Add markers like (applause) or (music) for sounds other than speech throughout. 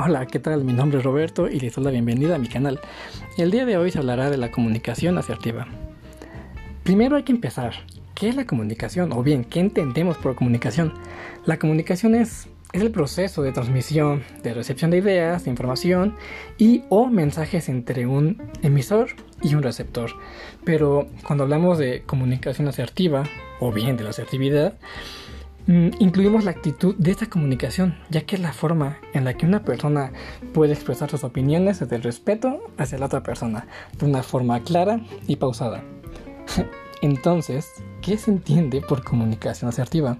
Hola, ¿qué tal? Mi nombre es Roberto y les doy la bienvenida a mi canal. El día de hoy se hablará de la comunicación asertiva. Primero hay que empezar. ¿Qué es la comunicación? O bien, ¿qué entendemos por comunicación? La comunicación es, es el proceso de transmisión, de recepción de ideas, de información y o mensajes entre un emisor y un receptor. Pero cuando hablamos de comunicación asertiva, o bien de la asertividad, incluimos la actitud de esta comunicación, ya que es la forma en la que una persona puede expresar sus opiniones desde el respeto hacia la otra persona, de una forma clara y pausada. (laughs) Entonces, ¿qué se entiende por comunicación asertiva?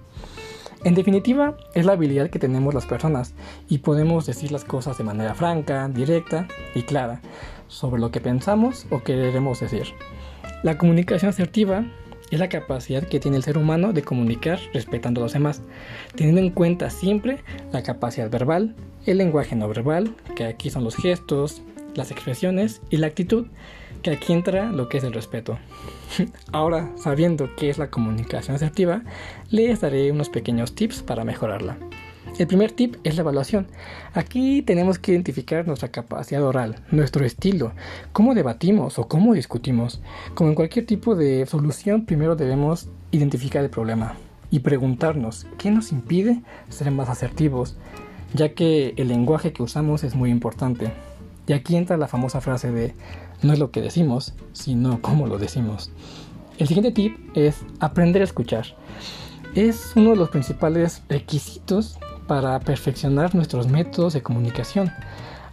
En definitiva, es la habilidad que tenemos las personas y podemos decir las cosas de manera franca, directa y clara sobre lo que pensamos o queremos decir. La comunicación asertiva es la capacidad que tiene el ser humano de comunicar respetando a los demás, teniendo en cuenta siempre la capacidad verbal, el lenguaje no verbal, que aquí son los gestos, las expresiones y la actitud, que aquí entra lo que es el respeto. (laughs) Ahora, sabiendo qué es la comunicación asertiva, les daré unos pequeños tips para mejorarla. El primer tip es la evaluación. Aquí tenemos que identificar nuestra capacidad oral, nuestro estilo, cómo debatimos o cómo discutimos. Como en cualquier tipo de solución, primero debemos identificar el problema y preguntarnos qué nos impide ser más asertivos, ya que el lenguaje que usamos es muy importante. Y aquí entra la famosa frase de no es lo que decimos, sino cómo lo decimos. El siguiente tip es aprender a escuchar. Es uno de los principales requisitos para perfeccionar nuestros métodos de comunicación.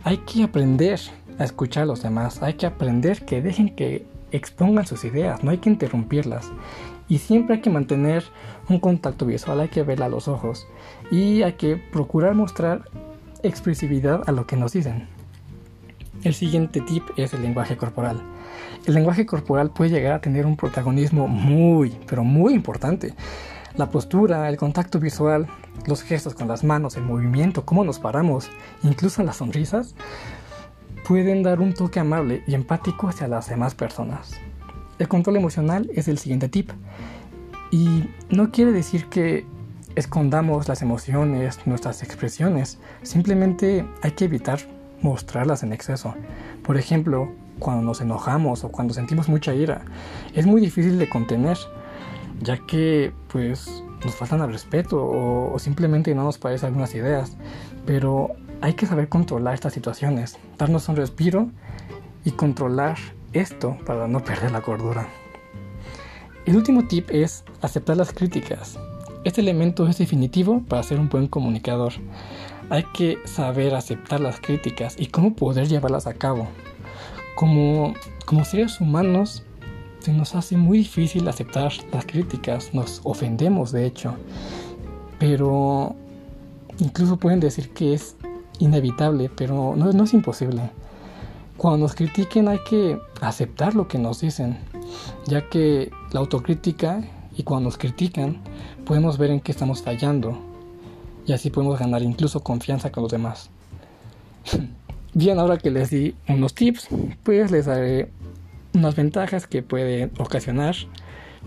Hay que aprender a escuchar a los demás, hay que aprender que dejen que expongan sus ideas, no hay que interrumpirlas. Y siempre hay que mantener un contacto visual, hay que ver a los ojos y hay que procurar mostrar expresividad a lo que nos dicen. El siguiente tip es el lenguaje corporal. El lenguaje corporal puede llegar a tener un protagonismo muy, pero muy importante. La postura, el contacto visual, los gestos con las manos, el movimiento, cómo nos paramos, incluso las sonrisas, pueden dar un toque amable y empático hacia las demás personas. El control emocional es el siguiente tip. Y no quiere decir que escondamos las emociones, nuestras expresiones. Simplemente hay que evitar mostrarlas en exceso. Por ejemplo, cuando nos enojamos o cuando sentimos mucha ira, es muy difícil de contener ya que pues nos faltan al respeto o, simplemente no nos parecen algunas ideas. Pero hay que saber controlar estas situaciones, darnos un respiro y controlar esto para no perder la cordura. El último tip es aceptar las críticas. Este elemento es definitivo para ser un buen comunicador. Hay que saber aceptar las críticas y cómo poder llevarlas a cabo. Como, como seres humanos se nos hace muy difícil aceptar las críticas, nos ofendemos de hecho, pero incluso pueden decir que es inevitable, pero no, no es imposible. Cuando nos critiquen hay que aceptar lo que nos dicen, ya que la autocrítica y cuando nos critican podemos ver en qué estamos fallando y así podemos ganar incluso confianza con los demás. (laughs) Bien, ahora que les di unos tips, pues les daré unas ventajas que puede ocasionar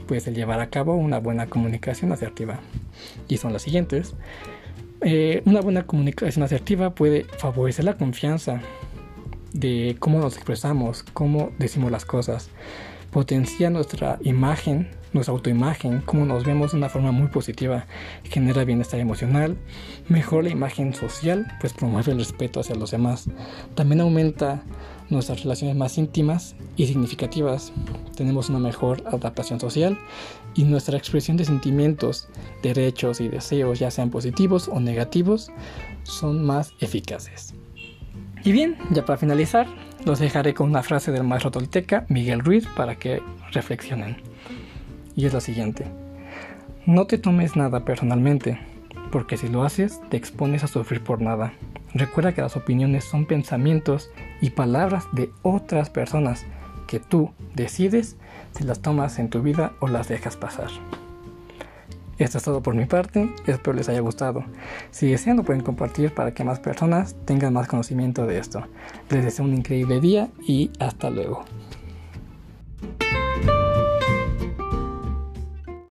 pues el llevar a cabo una buena comunicación asertiva. Y son las siguientes. Eh, una buena comunicación asertiva puede favorecer la confianza de cómo nos expresamos cómo decimos las cosas potencia nuestra imagen, nuestra autoimagen, cómo nos vemos de una forma muy positiva, genera bienestar emocional, mejora la imagen social, pues promueve el respeto hacia los demás, también aumenta nuestras relaciones más íntimas y significativas, tenemos una mejor adaptación social y nuestra expresión de sentimientos, derechos y deseos, ya sean positivos o negativos, son más eficaces. Y bien, ya para finalizar, los dejaré con una frase del maestro tolteca Miguel Ruiz para que reflexionen. Y es la siguiente. No te tomes nada personalmente, porque si lo haces te expones a sufrir por nada. Recuerda que las opiniones son pensamientos y palabras de otras personas que tú decides si las tomas en tu vida o las dejas pasar. Esto es todo por mi parte, espero les haya gustado. Si desean lo pueden compartir para que más personas tengan más conocimiento de esto. Les deseo un increíble día y hasta luego.